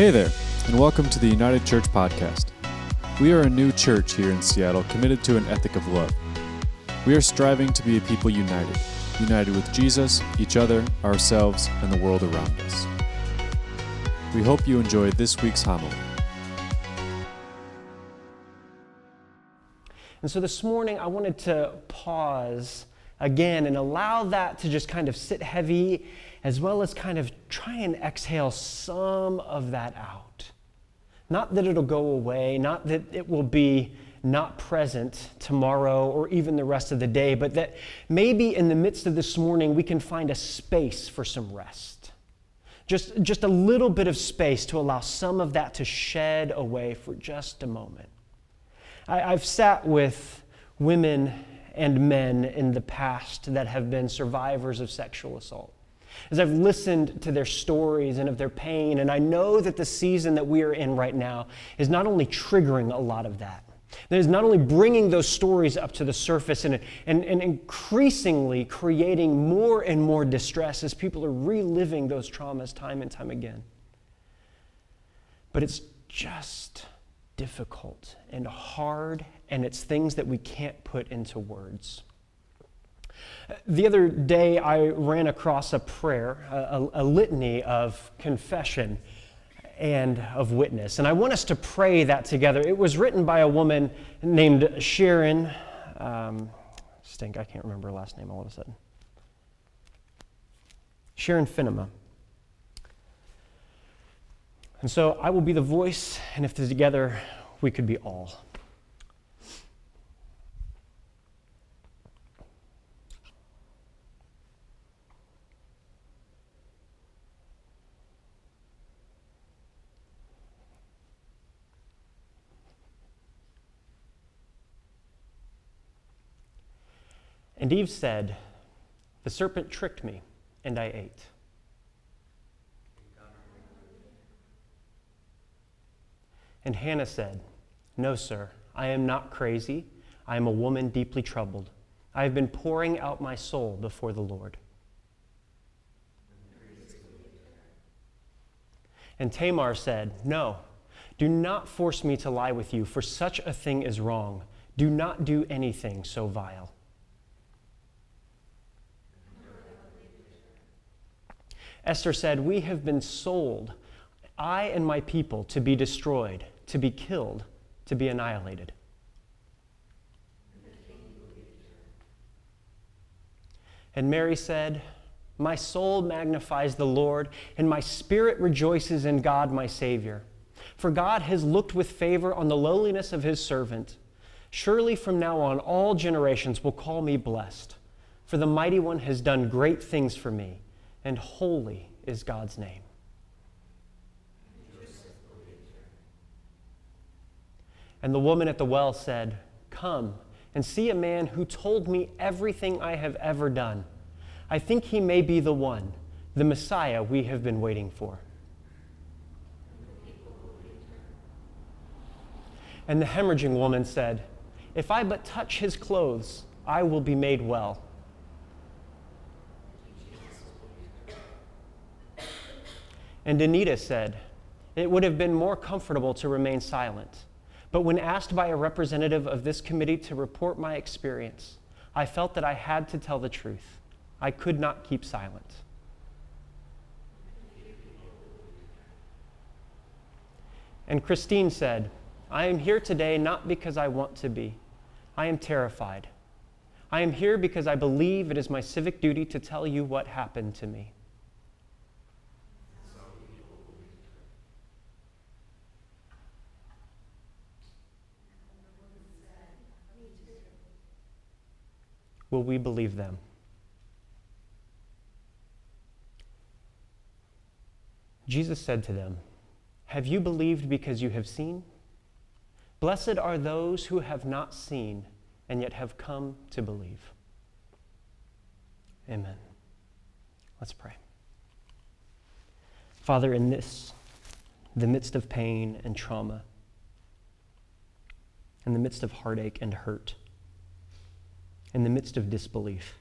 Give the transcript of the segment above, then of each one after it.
Hey there, and welcome to the United Church Podcast. We are a new church here in Seattle committed to an ethic of love. We are striving to be a people united, united with Jesus, each other, ourselves, and the world around us. We hope you enjoyed this week's homily. And so this morning, I wanted to pause again and allow that to just kind of sit heavy, as well as kind of try and exhale some of that out. Not that it'll go away, not that it will be not present tomorrow or even the rest of the day, but that maybe in the midst of this morning, we can find a space for some rest. Just, just a little bit of space to allow some of that to shed away for just a moment. I, I've sat with women and men in the past that have been survivors of sexual assault. As I've listened to their stories and of their pain, and I know that the season that we are in right now is not only triggering a lot of that, that is not only bringing those stories up to the surface and, and, and increasingly creating more and more distress as people are reliving those traumas time and time again. But it's just difficult and hard, and it's things that we can't put into words. The other day, I ran across a prayer, a, a, litany of confession and of witness. And I want us to pray that together. It was written by a woman named Sharon. Um, stink, I can't remember her last name all of a sudden. Sharon Fennema. And so I will be the voice, and if together we could be all. And Eve said, The serpent tricked me, and I ate. And Hannah said, No, sir, I am not crazy. I am a woman deeply troubled. I have been pouring out my soul before the Lord. And Tamar said, No, do not force me to lie with you, for such a thing is wrong. Do not do anything so vile. Esther said, We have been sold, I and my people, to be destroyed, to be killed, to be annihilated. And Mary said, My soul magnifies the Lord, and my spirit rejoices in God my Savior. For God has looked with favor on the lowliness of his servant. Surely from now on, all generations will call me blessed. For the mighty one has done great things for me and holy is God's name. And the woman at the well said, Come and see a man who told me everything I have ever done. I think he may be the one, the Messiah we have been waiting for. And the hemorrhaging woman said, If I but touch his clothes, I will be made well. And Anita said, It would have been more comfortable to remain silent. But when asked by a representative of this committee to report my experience, I felt that I had to tell the truth. I could not keep silent. And Christine said, I am here today not because I want to be. I am terrified. I am here because I believe it is my civic duty to tell you what happened to me. Will we believe them? Jesus said to them, Have you believed because you have seen? Blessed are those who have not seen and yet have come to believe. Amen. Let's pray. Father, in this, the midst of pain and trauma, in the midst of heartache and hurt, in the midst of disbelief.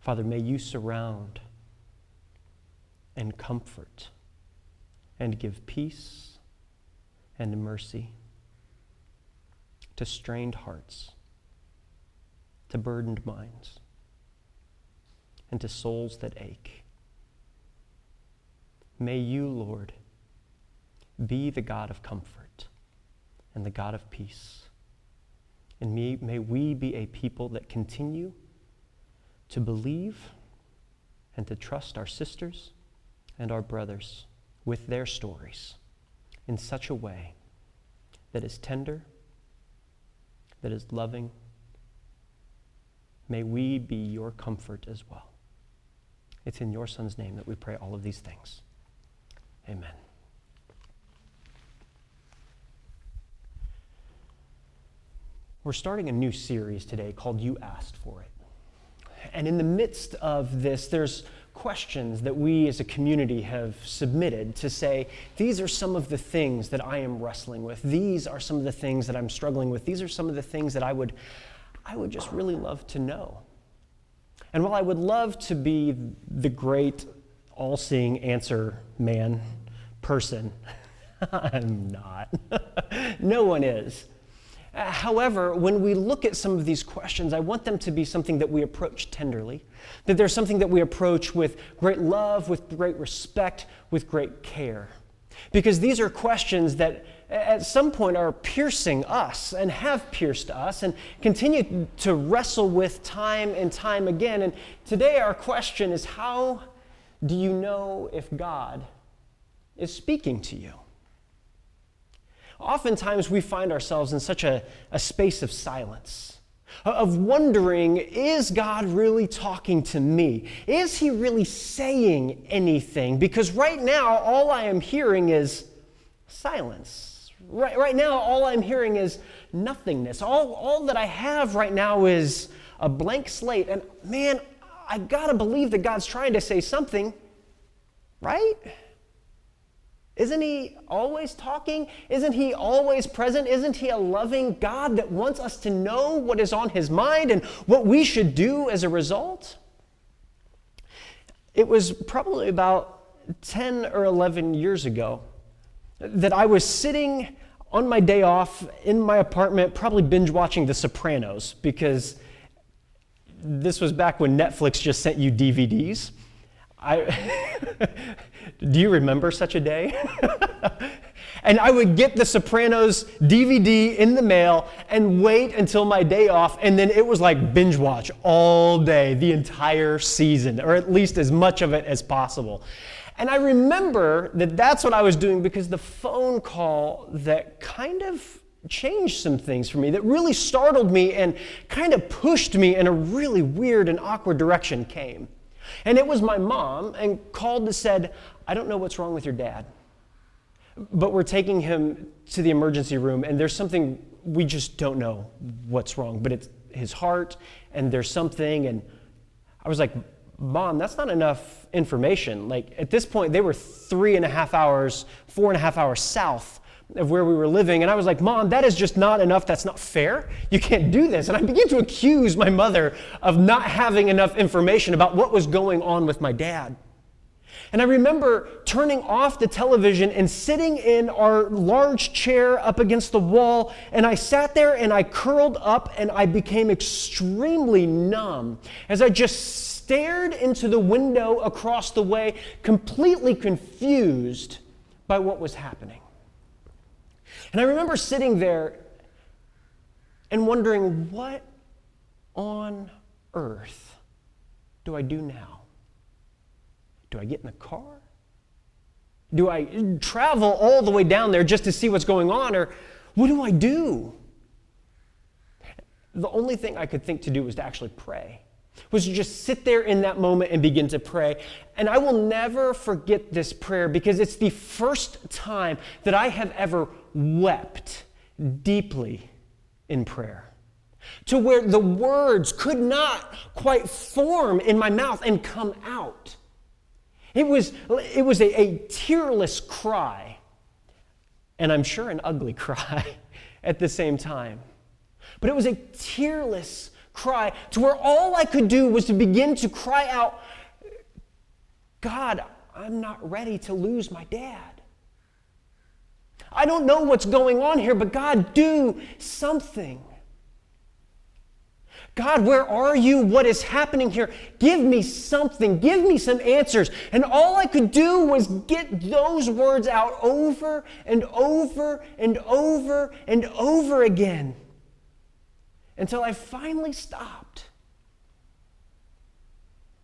Father, may you surround and comfort and give peace and mercy to strained hearts, to burdened minds, and to souls that ache. May you, Lord, be the God of comfort and the God of peace. And may, may we be a people that continue to believe and to trust our sisters and our brothers with their stories in such a way that is tender, that is loving. May we be your comfort as well. It's in your Son's name that we pray all of these things. Amen. We're starting a new series today called You Asked For It. And in the midst of this, there's questions that we as a community have submitted to say, these are some of the things that I am wrestling with. These are some of the things that I'm struggling with. These are some of the things that I would, I would just really love to know. And while I would love to be the great all seeing answer man person, I'm not. no one is. Uh, however, when we look at some of these questions, I want them to be something that we approach tenderly, that there's something that we approach with great love, with great respect, with great care. Because these are questions that at some point are piercing us and have pierced us and continue to wrestle with time and time again. And today, our question is how do you know if God is speaking to you? Oftentimes, we find ourselves in such a, a space of silence, of wondering is God really talking to me? Is He really saying anything? Because right now, all I am hearing is silence. Right, right now, all I'm hearing is nothingness. All, all that I have right now is a blank slate. And man, I gotta believe that God's trying to say something, right? Isn't he always talking? Isn't he always present? Isn't he a loving God that wants us to know what is on his mind and what we should do as a result? It was probably about 10 or 11 years ago that I was sitting on my day off in my apartment, probably binge watching The Sopranos because this was back when Netflix just sent you DVDs. I, do you remember such a day? and I would get the Sopranos DVD in the mail and wait until my day off, and then it was like binge watch all day, the entire season, or at least as much of it as possible. And I remember that that's what I was doing because the phone call that kind of changed some things for me, that really startled me and kind of pushed me in a really weird and awkward direction came. And it was my mom and called and said, I don't know what's wrong with your dad, but we're taking him to the emergency room and there's something we just don't know what's wrong, but it's his heart and there's something. And I was like, Mom, that's not enough information. Like at this point, they were three and a half hours, four and a half hours south of where we were living. And I was like, Mom, that is just not enough. That's not fair. You can't do this. And I began to accuse my mother of not having enough information about what was going on with my dad. And I remember turning off the television and sitting in our large chair up against the wall. And I sat there and I curled up and I became extremely numb as I just stared into the window across the way, completely confused by what was happening. And I remember sitting there and wondering, what on earth do I do now? Do I get in the car? Do I travel all the way down there just to see what's going on? Or what do I do? The only thing I could think to do was to actually pray, was to just sit there in that moment and begin to pray. And I will never forget this prayer because it's the first time that I have ever wept deeply in prayer to where the words could not quite form in my mouth and come out. It was, it was a, a tearless cry, and I'm sure an ugly cry at the same time. But it was a tearless cry to where all I could do was to begin to cry out, God, I'm not ready to lose my dad. I don't know what's going on here, but God, do something. God, where are you? What is happening here? Give me something. Give me some answers. And all I could do was get those words out over and over and over and over again until I finally stopped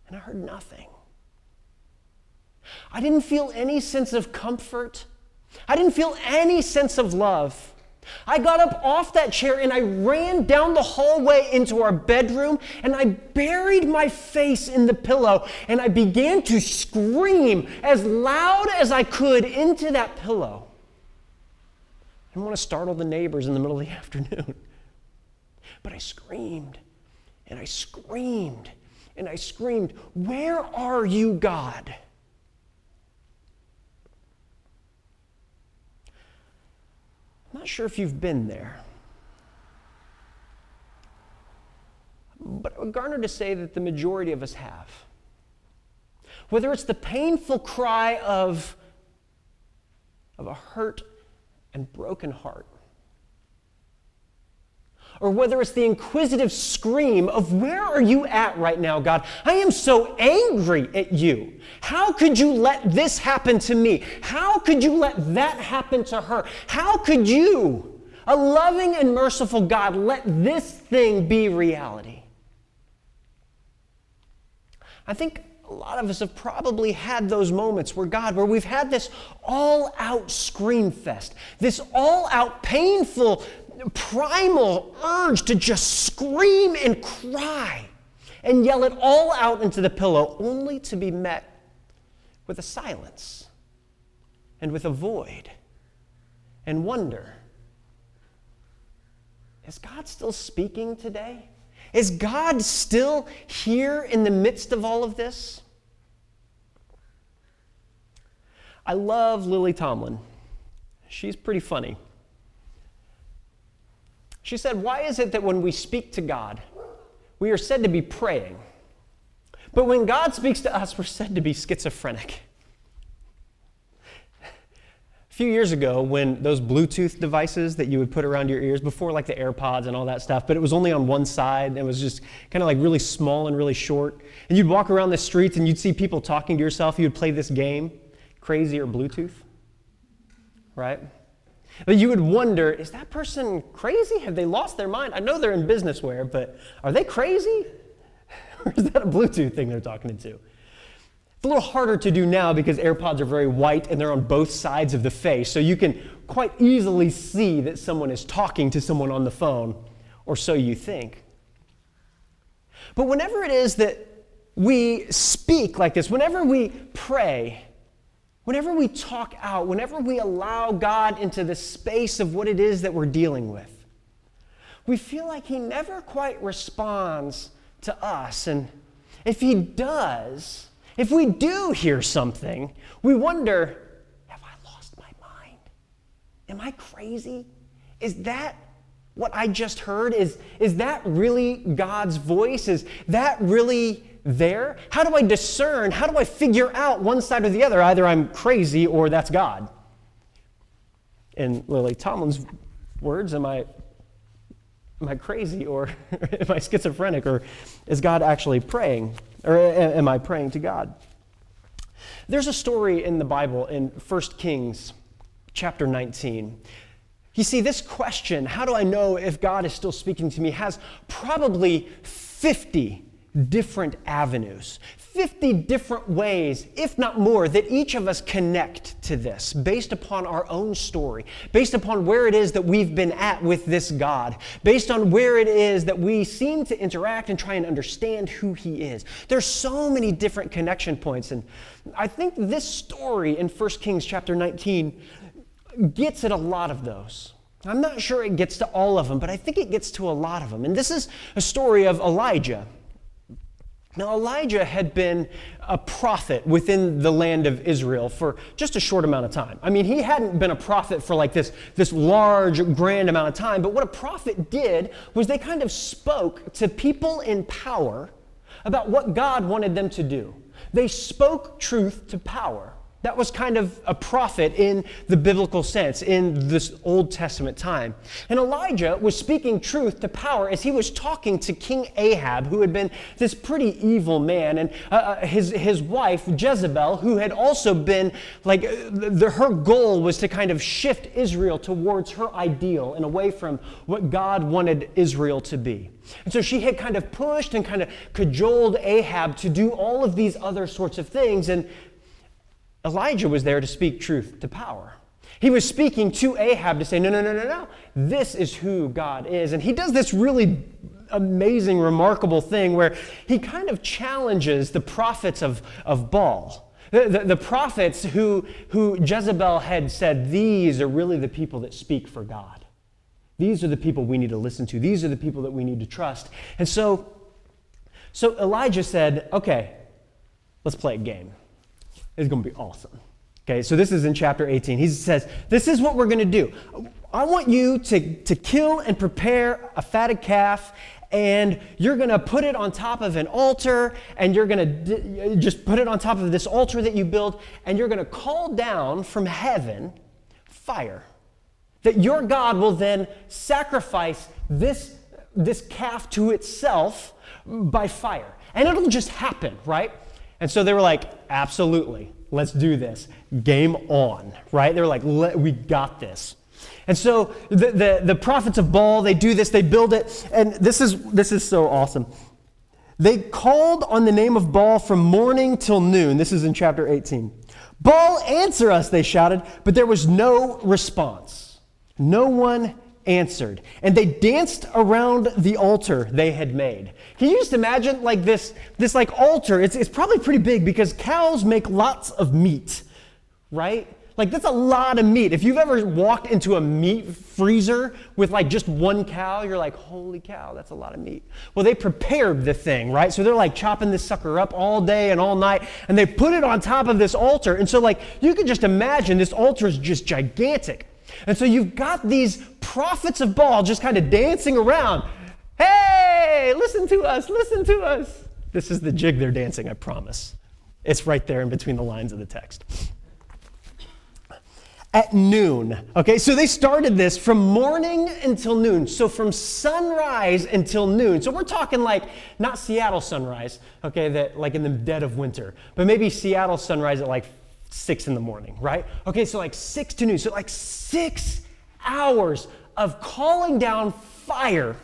and I heard nothing. I didn't feel any sense of comfort. I didn't feel any sense of love. I got up off that chair and I ran down the hallway into our bedroom and I buried my face in the pillow and I began to scream as loud as I could into that pillow. I didn't want to startle the neighbors in the middle of the afternoon. But I screamed and I screamed and I screamed, Where are you, God? I'm not sure if you've been there. But I would garner to say that the majority of us have. Whether it's the painful cry of, of a hurt and broken heart, or whether it's the inquisitive scream of, Where are you at right now, God? I am so angry at you. How could you let this happen to me? How could you let that happen to her? How could you, a loving and merciful God, let this thing be reality? I think a lot of us have probably had those moments where God, where we've had this all out scream fest, this all out painful primal urge to just scream and cry and yell it all out into the pillow, only to be met with a silence and with a void and wonder. Is God still speaking today? Is God still here in the midst of all of this? I love Lily Tomlin. She's pretty funny. She said, Why is it that when we speak to God, we are said to be praying, but when God speaks to us, we're said to be schizophrenic? A few years ago, when those Bluetooth devices that you would put around your ears, before like the AirPods and all that stuff, but it was only on one side, and it was just kind of like really small and really short. And you'd walk around the streets and you'd see people talking to yourself. You would play this game, Crazy or Bluetooth, right? But you would wonder is that person crazy? Have they lost their mind? I know they're in business wear, but are they crazy? or is that a Bluetooth thing they're talking into? It's a little harder to do now because AirPods are very white and they're on both sides of the face, so you can quite easily see that someone is talking to someone on the phone, or so you think. But whenever it is that we speak like this, whenever we pray, Whenever we talk out, whenever we allow God into the space of what it is that we're dealing with, we feel like He never quite responds to us. And if He does, if we do hear something, we wonder Have I lost my mind? Am I crazy? Is that what I just heard? Is, is that really God's voice? Is that really there? How do I discern? How do I figure out one side or the other? Either I'm crazy or that's God. In Lily Tomlin's words, am I, am I crazy or am I schizophrenic or is God actually praying? Or am I praying to God? There's a story in the Bible in 1 Kings chapter 19. You see, this question, how do I know if God is still speaking to me, has probably 50 different avenues, 50 different ways, if not more, that each of us connect to this based upon our own story, based upon where it is that we've been at with this God, based on where it is that we seem to interact and try and understand who He is. There's so many different connection points, and I think this story in 1 Kings chapter 19 gets at a lot of those. I'm not sure it gets to all of them, but I think it gets to a lot of them. And this is a story of Elijah. Now, Elijah had been a prophet within the land of Israel for just a short amount of time. I mean, he hadn't been a prophet for like this, this large, grand amount of time, but what a prophet did was they kind of spoke to people in power about what God wanted them to do. They spoke truth to power. That was kind of a prophet in the biblical sense, in this Old Testament time. And Elijah was speaking truth to power as he was talking to King Ahab, who had been this pretty evil man, and uh, uh his, his wife, Jezebel, who had also been like, the, her goal was to kind of shift Israel towards her ideal and away from what God wanted Israel to be. And so she had kind of pushed and kind of cajoled Ahab to do all of these other sorts of things. And Elijah was there to speak truth to power. He was speaking to Ahab to say, no, no, no, no, no. This is who God is. And he does this really amazing, remarkable thing where he kind of challenges the prophets of, of Baal. The, the, the, prophets who, who Jezebel had said, these are really the people that speak for God. These are the people we need to listen to. These are the people that we need to trust. And so, so Elijah said, okay, let's play a game is going to be awesome. Okay, so this is in chapter 18. He says, This is what we're going to do. I want you to, to kill and prepare a fatted calf, and you're going to put it on top of an altar, and you're going to just put it on top of this altar that you build, and you're going to call down from heaven fire. That your God will then sacrifice this, this calf to itself by fire. And it'll just happen, right? And so they were like, absolutely, let's do this. Game on, right? They were like, we got this. And so the, the, the, prophets of Baal, they do this, they build it, and this is, this is so awesome. They called on the name of Baal from morning till noon. This is in chapter 18. Baal, answer us, they shouted, but there was no response. No one answered. And they danced around the altar they had made. Can you just imagine like this, this like altar? It's, it's probably pretty big because cows make lots of meat, right? Like that's a lot of meat. If you've ever walked into a meat freezer with like just one cow, you're like, holy cow, that's a lot of meat. Well, they prepared the thing, right? So they're like chopping this sucker up all day and all night, and they put it on top of this altar. And so like you can just imagine this altar is just gigantic. And so you've got these prophets of Baal just kind of dancing around. Hey, listen to us, listen to us. This is the jig they're dancing, I promise. It's right there in between the lines of the text. At noon, okay, so they started this from morning until noon. So from sunrise until noon. So we're talking like not Seattle sunrise, okay, that like in the dead of winter, but maybe Seattle sunrise at like six in the morning, right? Okay, so like six to noon. So like six hours of calling down fire.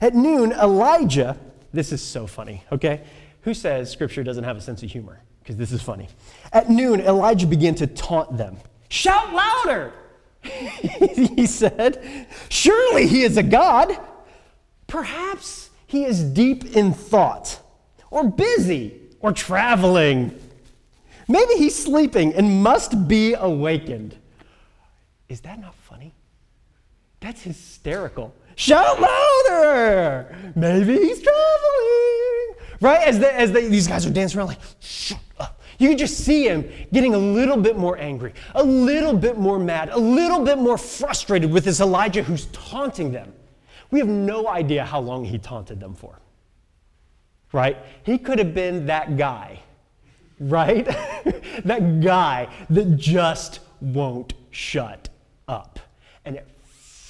At noon, Elijah, this is so funny, okay? Who says scripture doesn't have a sense of humor? Because this is funny. At noon, Elijah began to taunt them. Shout louder! he said, Surely he is a God. Perhaps he is deep in thought, or busy, or traveling Maybe he's sleeping and must be awakened. Is that not funny? That's hysterical. Shout louder! Maybe he's traveling. Right? As, as the, these guys are dancing around, like, up. You just see him getting a little bit more angry, a little bit more mad, a little bit more frustrated with this Elijah who's taunting them. We have no idea how long he taunted them for. Right? He could have been that guy right? that guy that just won't shut up. And it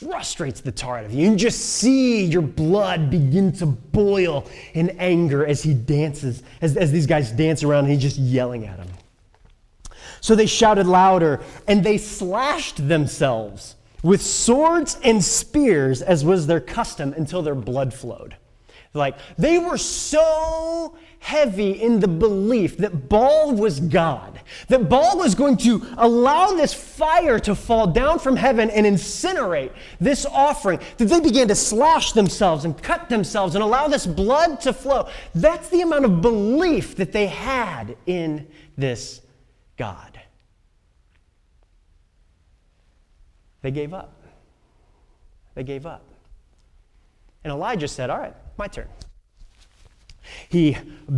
frustrates the tar out of you. Can just see your blood begin to boil in anger as he dances, as, as these guys dance around and he's just yelling at him. So they shouted louder and they slashed themselves with swords and spears, as was their custom, until their blood flowed. Like, they were so heavy in the belief that Baal was God, that Baal was going to allow this fire to fall down from heaven and incinerate this offering, that they began to slash themselves and cut themselves and allow this blood to flow. That's the amount of belief that they had in this God. They gave up. They gave up. And Elijah said, All right, my turn. He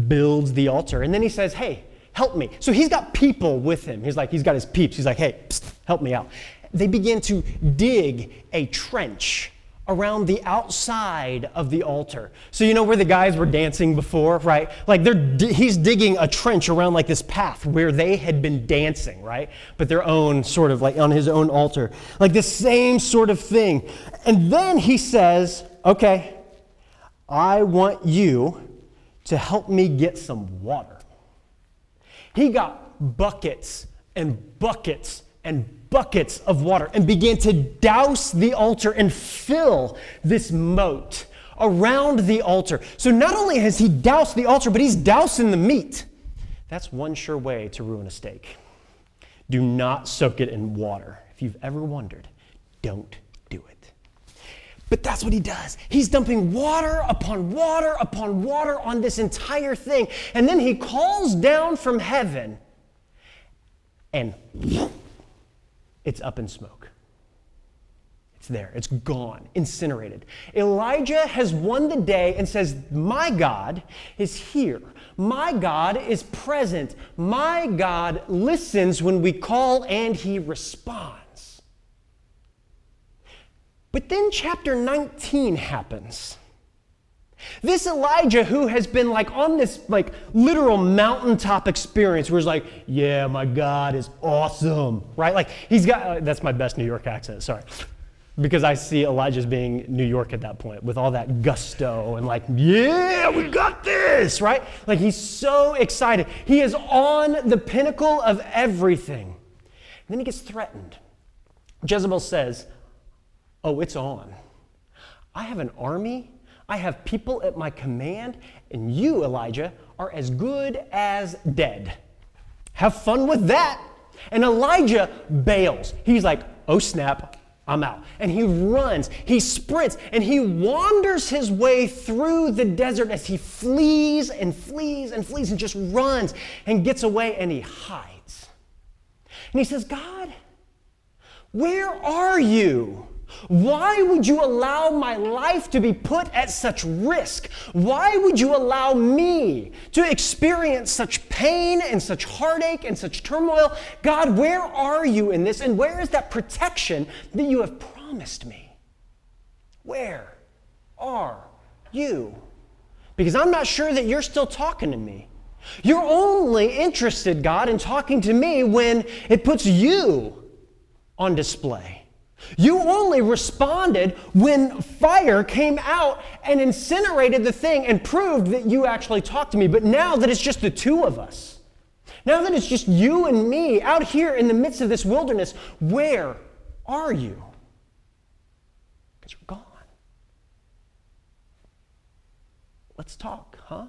builds the altar and then he says, Hey, help me. So he's got people with him. He's like, he's got his peeps. He's like, Hey, psst, help me out. They begin to dig a trench around the outside of the altar. So you know where the guys were dancing before, right? Like they're he's digging a trench around like this path where they had been dancing, right? But their own sort of like on his own altar. Like the same sort of thing. And then he says, "Okay, I want you to help me get some water." He got buckets and buckets and buckets of water and began to douse the altar and fill this moat around the altar. So not only has he doused the altar, but he's dousing the meat. That's one sure way to ruin a steak. Do not soak it in water. If you've ever wondered, don't. But that's what he does. He's dumping water upon water upon water on this entire thing. And then he calls down from heaven and it's up in smoke. It's there, it's gone, incinerated. Elijah has won the day and says, My God is here. My God is present. My God listens when we call and he responds. But then chapter 19 happens. This Elijah who has been like on this like literal mountaintop experience where he's like, yeah, my God is awesome, right? Like he's got, uh, that's my best New York accent, sorry. Because I see Elijah as being New York at that point with all that gusto and like, yeah, we got this, right? Like he's so excited. He is on the pinnacle of everything. And then he gets threatened. Jezebel says, oh, it's on. I have an army I have people at my command, and you, Elijah, are as good as dead. Have fun with that. And Elijah bails. He's like, oh snap, I'm out. And he runs, he sprints, and he wanders his way through the desert as he flees and flees and flees and just runs and gets away and he hides. And he says, God, where are you? Why would you allow my life to be put at such risk? Why would you allow me to experience such pain and such heartache and such turmoil? God, where are you in this? And where is that protection that you have promised me? Where are you? Because I'm not sure that you're still talking to me. You're only interested, God, in talking to me when it puts you on display. You only responded when fire came out and incinerated the thing and proved that you actually talked to me. But now that it's just the two of us, now that it's just you and me out here in the midst of this wilderness, where are you? Because you're gone. Let's talk, huh?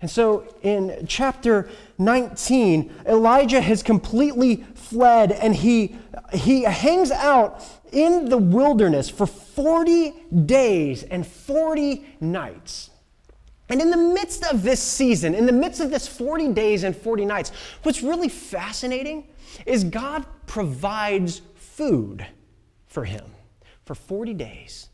And so in chapter 19, Elijah has completely fled and he, he hangs out in the wilderness for 40 days and 40 nights. And in the midst of this season, in the midst of this 40 days and 40 nights, what's really fascinating is God provides food for him for 40 days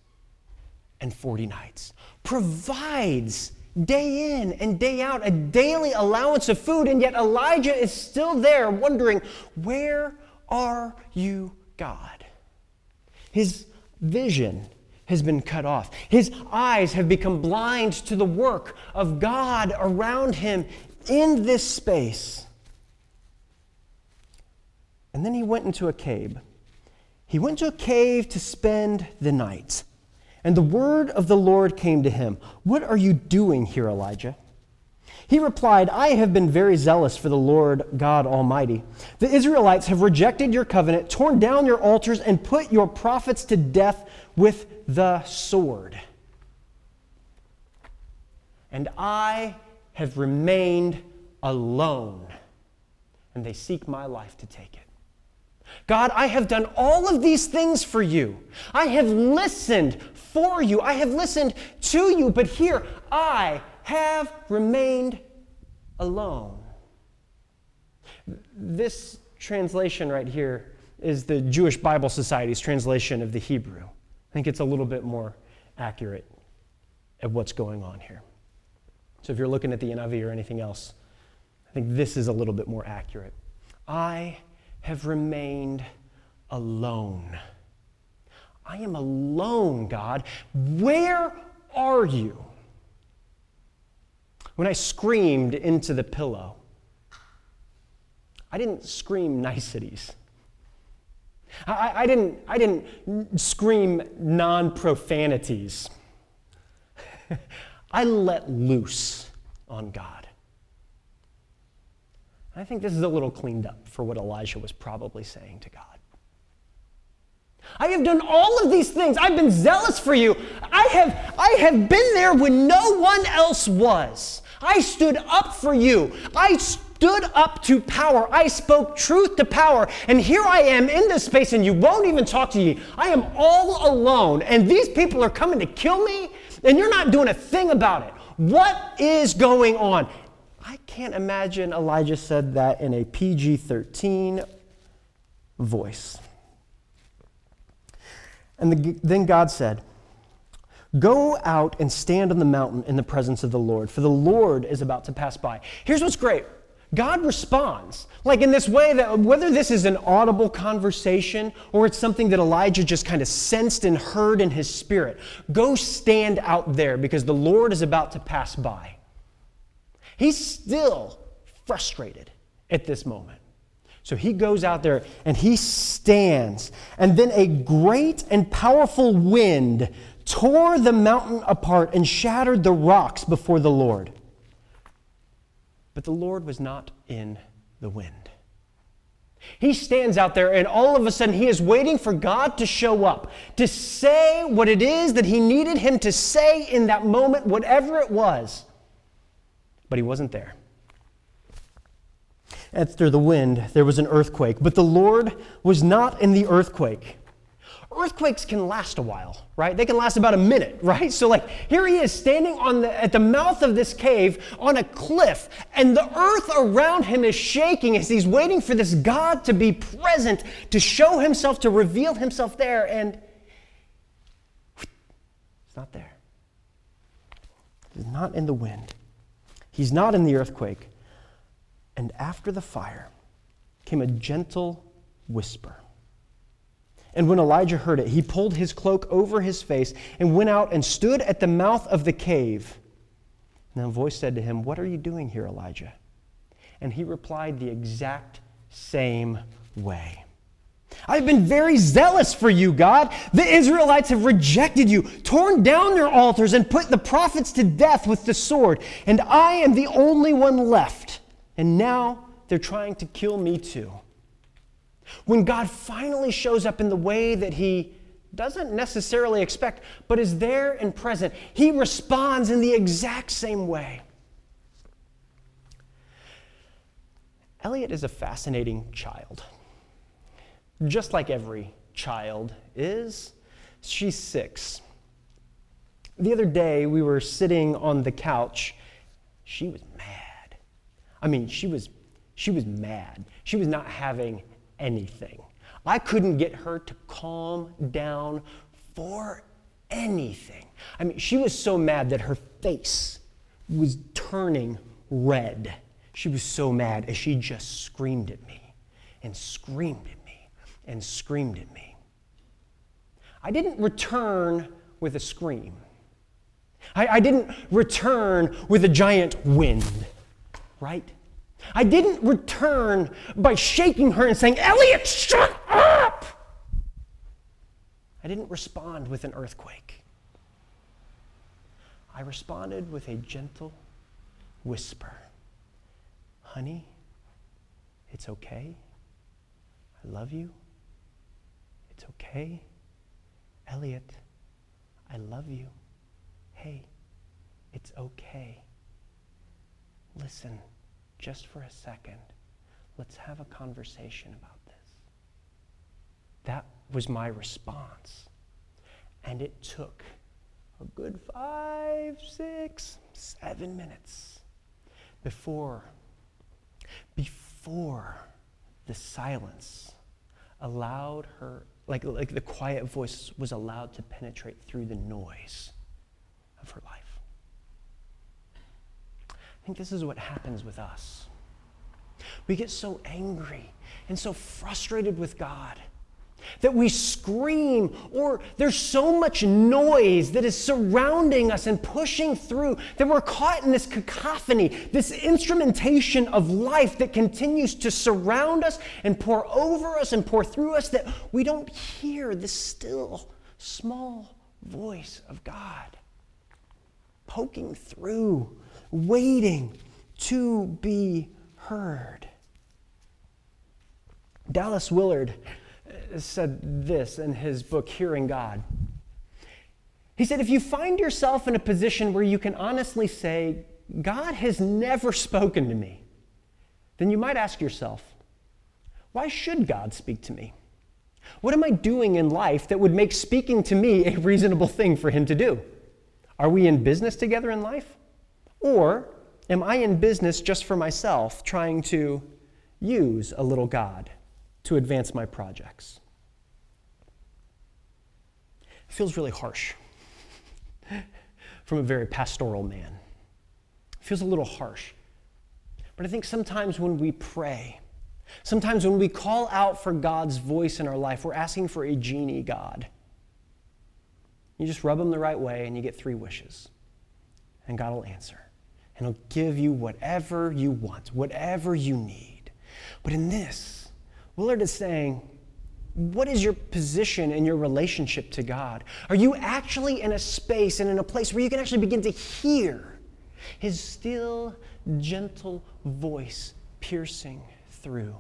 and 40 nights. Provides day in and day out, a daily allowance of food, and yet Elijah is still there wondering, Where are you, God? His vision has been cut off. His eyes have become blind to the work of God around him in this space. And then he went into a cave. He went to a cave to spend the night. And the word of the Lord came to him What are you doing here, Elijah? He replied, I have been very zealous for the Lord God Almighty. The Israelites have rejected your covenant, torn down your altars, and put your prophets to death with the sword. And I have remained alone, and they seek my life to take it. God, I have done all of these things for you. I have listened for you. I have listened to you, but here I have remained alone. This translation right here is the Jewish Bible Society's translation of the Hebrew. I think it's a little bit more accurate at what's going on here. So if you're looking at the NIV or anything else, I think this is a little bit more accurate. I have remained alone. I am alone, God. Where are you? When I screamed into the pillow, I didn't scream niceties. I, I didn't, I didn't scream non profanities. I let loose on God. I think this is a little cleaned up for what Elijah was probably saying to God. I have done all of these things. I've been zealous for you. I have, I have been there when no one else was. I stood up for you. I stood up to power. I spoke truth to power. And here I am in this space, and you won't even talk to me. I am all alone, and these people are coming to kill me, and you're not doing a thing about it. What is going on? I can't imagine Elijah said that in a PG 13 voice. And the, then God said, Go out and stand on the mountain in the presence of the Lord, for the Lord is about to pass by. Here's what's great God responds, like in this way that whether this is an audible conversation or it's something that Elijah just kind of sensed and heard in his spirit, go stand out there because the Lord is about to pass by. He's still frustrated at this moment. So he goes out there and he stands, and then a great and powerful wind tore the mountain apart and shattered the rocks before the Lord. But the Lord was not in the wind. He stands out there, and all of a sudden, he is waiting for God to show up, to say what it is that he needed him to say in that moment, whatever it was. But he wasn't there. After the wind, there was an earthquake, but the Lord was not in the earthquake earthquakes can last a while, right? They can last about a minute, right? So like here he is standing on the at the mouth of this cave on a cliff and the earth around him is shaking as he's waiting for this God to be present, to show himself, to reveal himself there and it's not there. He's not in the wind. He's not in the earthquake. And after the fire came a gentle whisper. And when Elijah heard it, he pulled his cloak over his face and went out and stood at the mouth of the cave. And a voice said to him, What are you doing here, Elijah? And he replied the exact same way. I've been very zealous for you, God. The Israelites have rejected you, torn down their altars, and put the prophets to death with the sword. And I am the only one left. And now they're trying to kill me too. When God finally shows up in the way that he doesn't necessarily expect, but is there and present, he responds in the exact same way. Elliot is a fascinating child. Just like every child is, she's six. The other day, we were sitting on the couch. She was mad. I mean, she was, she was mad. She was not having anything. I couldn't get her to calm down for anything. I mean, she was so mad that her face was turning red. She was so mad as she just screamed at me and screamed at me and screamed at me. I didn't return with a scream. I, I didn't return with a giant wind, right? I didn't return by shaking her and saying, Elliot, shut up! I didn't respond with an earthquake. I responded with a gentle whisper Honey, it's okay. I love you. It's okay. Elliot, I love you. Hey, it's okay. Listen just for a second, let's have a conversation about this. That was my response. And it took a good five, six, seven minutes before, before the silence allowed her, like, like the quiet voice was allowed to penetrate through the noise of her life. I think this is what happens with us. We get so angry and so frustrated with God. that we scream, or there's so much noise that is surrounding us and pushing through that we're caught in this cacophony, this instrumentation of life that continues to surround us and pour over us and pour through us that we don't hear the still, small voice of God poking through, waiting to be heard. Dallas Willard uh, said this in his book, Hearing God. He said, If you find yourself in a position where you can honestly say, God has never spoken to me, then you might ask yourself, why should God speak to me? What am I doing in life that would make speaking to me a reasonable thing for Him to do? Are we in business together in life? Or am I in business just for myself, trying to use a little God to advance my projects? It feels really harsh from a very pastoral man. It feels a little harsh. But I think sometimes when we pray, sometimes when we call out for God's voice in our life, we're asking for a genie God. You just rub them the right way and you get three wishes. And God will answer. And He'll give you whatever you want, whatever you need. But in this, Willard is saying, what is your position in your relationship to God? Are you actually in a space and in a place where you can actually begin to hear His still, gentle voice piercing through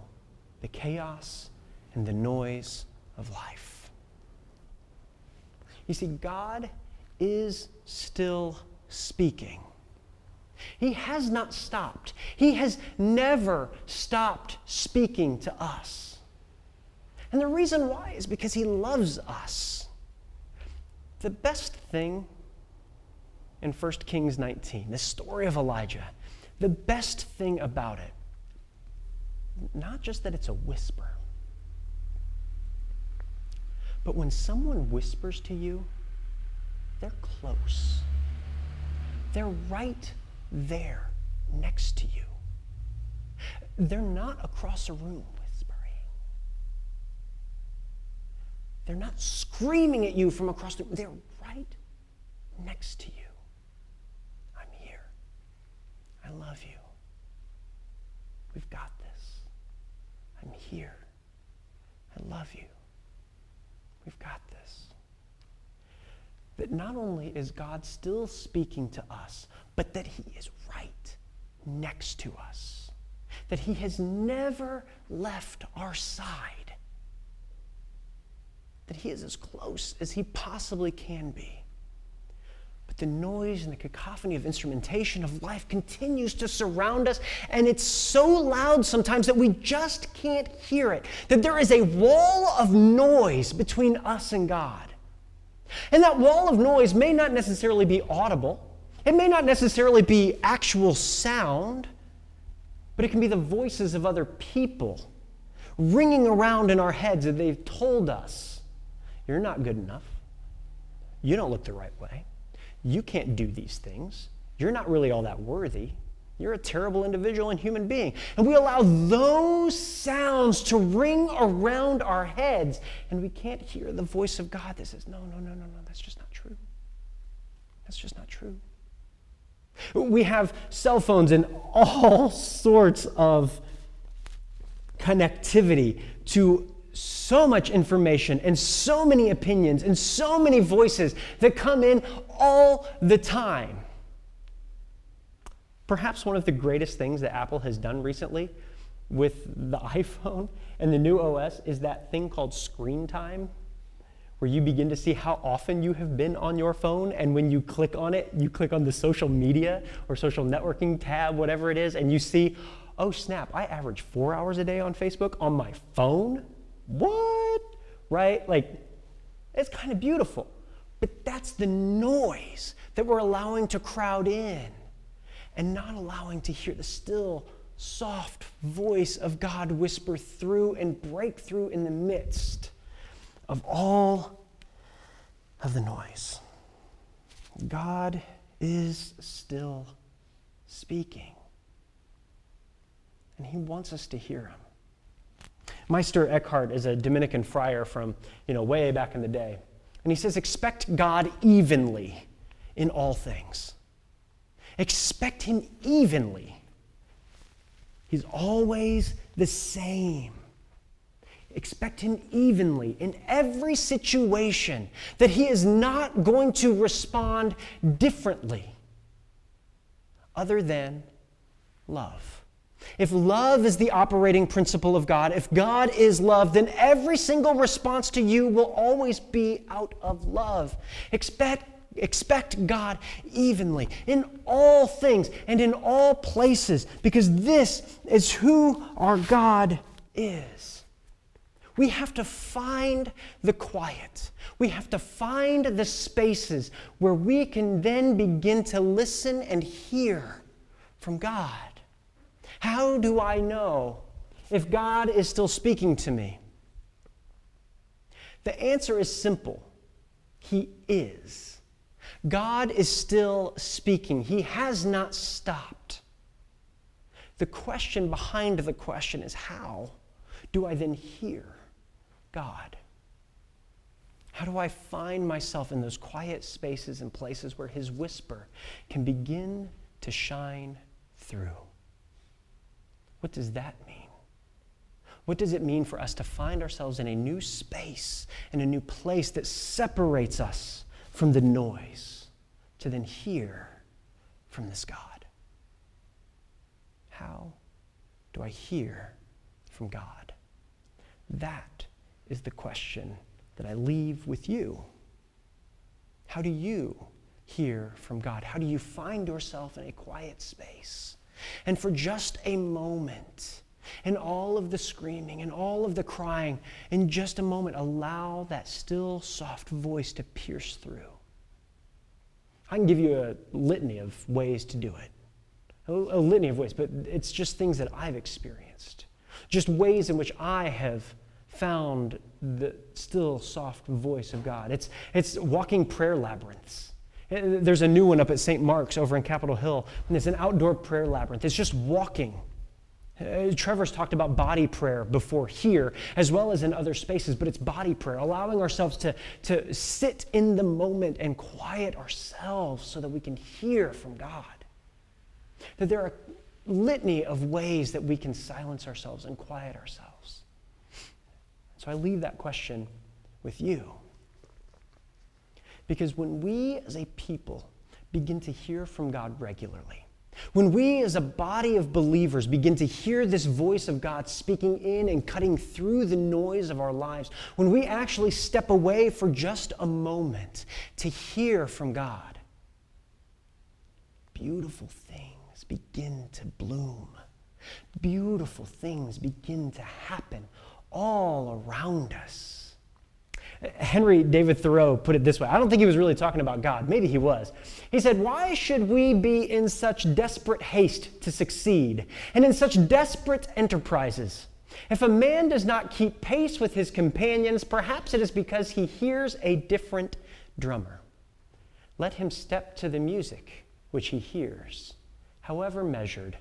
the chaos and the noise of life? You see, God is still speaking. He has not stopped. He has never stopped speaking to us. And the reason why is because he loves us. The best thing in 1 Kings 19, the story of Elijah, the best thing about it, not just that it's a whisper, but when someone whispers to you, they're close. They're right there next to you. They're not across a room. Whispering. They're not screaming at you from across the room. They're right next to you. I'm here. I love you. We've got this. I'm here. I love you. We've got this. That not only is God still speaking to us, but that He is right next to us. That He has never left our side that he is as close as he possibly can be. But the noise and the cacophony of instrumentation of life continues to surround us, and it's so loud sometimes that we just can't hear it. That there is a wall of noise between us and God. And that wall of noise may not necessarily be audible, it may not necessarily be actual sound, but it can be the voices of other people ringing around in our heads that they've told us you're not good enough. You don't look the right way. You can't do these things. You're not really all that worthy. You're a terrible individual and human being. And we allow those sounds to ring around our heads, and we can't hear the voice of God that says, No, no, no, no, no, that's just not true. That's just not true. We have cell phones and all sorts of connectivity to so much information and so many opinions and so many voices that come in all the time. Perhaps one of the greatest things that Apple has done recently with the iPhone and the new OS is that thing called screen time, where you begin to see how often you have been on your phone. And when you click on it, you click on the social media or social networking tab, whatever it is, and you see, oh snap, I average four hours a day on Facebook on my phone what? Right? Like, it's kind of beautiful. But that's the noise that we're allowing to crowd in and not allowing to hear the still, soft voice of God whisper through and break through in the midst of all of the noise. God is still speaking, and He wants us to hear Him. Meister Eckhart is a Dominican friar from, you know, way back in the day. And he says, expect God evenly in all things. Expect him evenly. He's always the same. Expect him evenly in every situation, that he is not going to respond differently other than love. If love is the operating principle of God, if God is love, then every single response to you will always be out of love. Expect, expect God evenly in all things and in all places, because this is who our God is. We have to find the quiet. We have to find the spaces where we can then begin to listen and hear from God. How do I know if God is still speaking to me? The answer is simple He is. God is still speaking, He has not stopped. The question behind the question is how do I then hear God? How do I find myself in those quiet spaces and places where His whisper can begin to shine through? What does that mean? What does it mean for us to find ourselves in a new space, in a new place that separates us from the noise, to then hear from this God? How do I hear from God? That is the question that I leave with you. How do you hear from God? How do you find yourself in a quiet space? And for just a moment, and all of the screaming and all of the crying, in just a moment, allow that still, soft voice to pierce through. I can give you a litany of ways to do it, a, a litany of ways, but it's just things that I've experienced, just ways in which I have found the still soft voice of God. It's, it's walking prayer labyrinths. There's a new one up at St. Mark's over in Capitol Hill, and it's an outdoor prayer labyrinth. It's just walking. Uh, Trevor's talked about body prayer before here, as well as in other spaces, but it's body prayer, allowing ourselves to, to sit in the moment and quiet ourselves so that we can hear from God. That there are a litany of ways that we can silence ourselves and quiet ourselves. So I leave that question with you. Because when we as a people begin to hear from God regularly, when we as a body of believers begin to hear this voice of God speaking in and cutting through the noise of our lives, when we actually step away for just a moment to hear from God, beautiful things begin to bloom. Beautiful things begin to happen all around us. Henry David Thoreau put it this way I don't think he was really talking about God. Maybe he was. He said, Why should we be in such desperate haste to succeed and in such desperate enterprises? If a man does not keep pace with his companions, perhaps it is because he hears a different drummer. Let him step to the music which he hears, however measured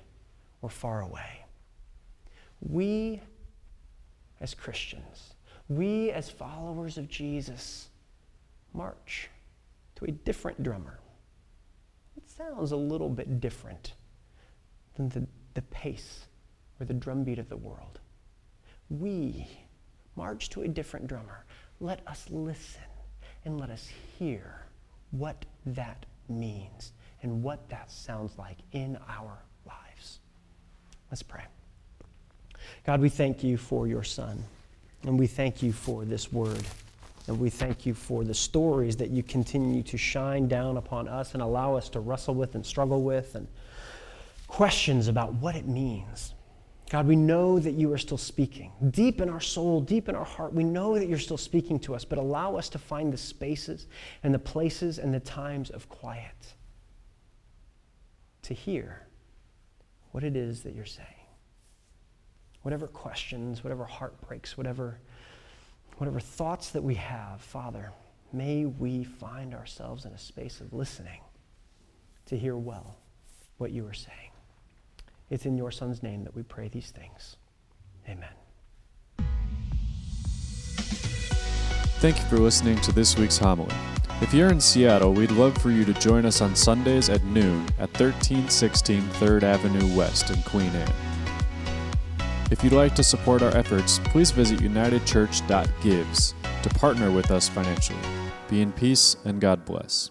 or far away. We, as Christians, we, as followers of Jesus, march to a different drummer. It sounds a little bit different than the, the pace or the drumbeat of the world. We march to a different drummer. Let us listen and let us hear what that means and what that sounds like in our lives. Let's pray. God, we thank you for your Son. And we thank you for this word. And we thank you for the stories that you continue to shine down upon us and allow us to wrestle with and struggle with and questions about what it means. God, we know that you are still speaking. Deep in our soul, deep in our heart, we know that you're still speaking to us, but allow us to find the spaces and the places and the times of quiet to hear what it is that you're saying whatever questions, whatever heartbreaks, whatever, whatever thoughts that we have, Father, may we find ourselves in a space of listening to hear well what you are saying. It's in your Son's name that we pray these things. Amen. Thank you for listening to this week's homily. If you're in Seattle, we'd love for you to join us on Sundays at noon at 1316 3rd Avenue West in Queen Anne. If you'd like to support our efforts, please visit unitedchurch.gives to partner with us financially. Be in peace and God bless.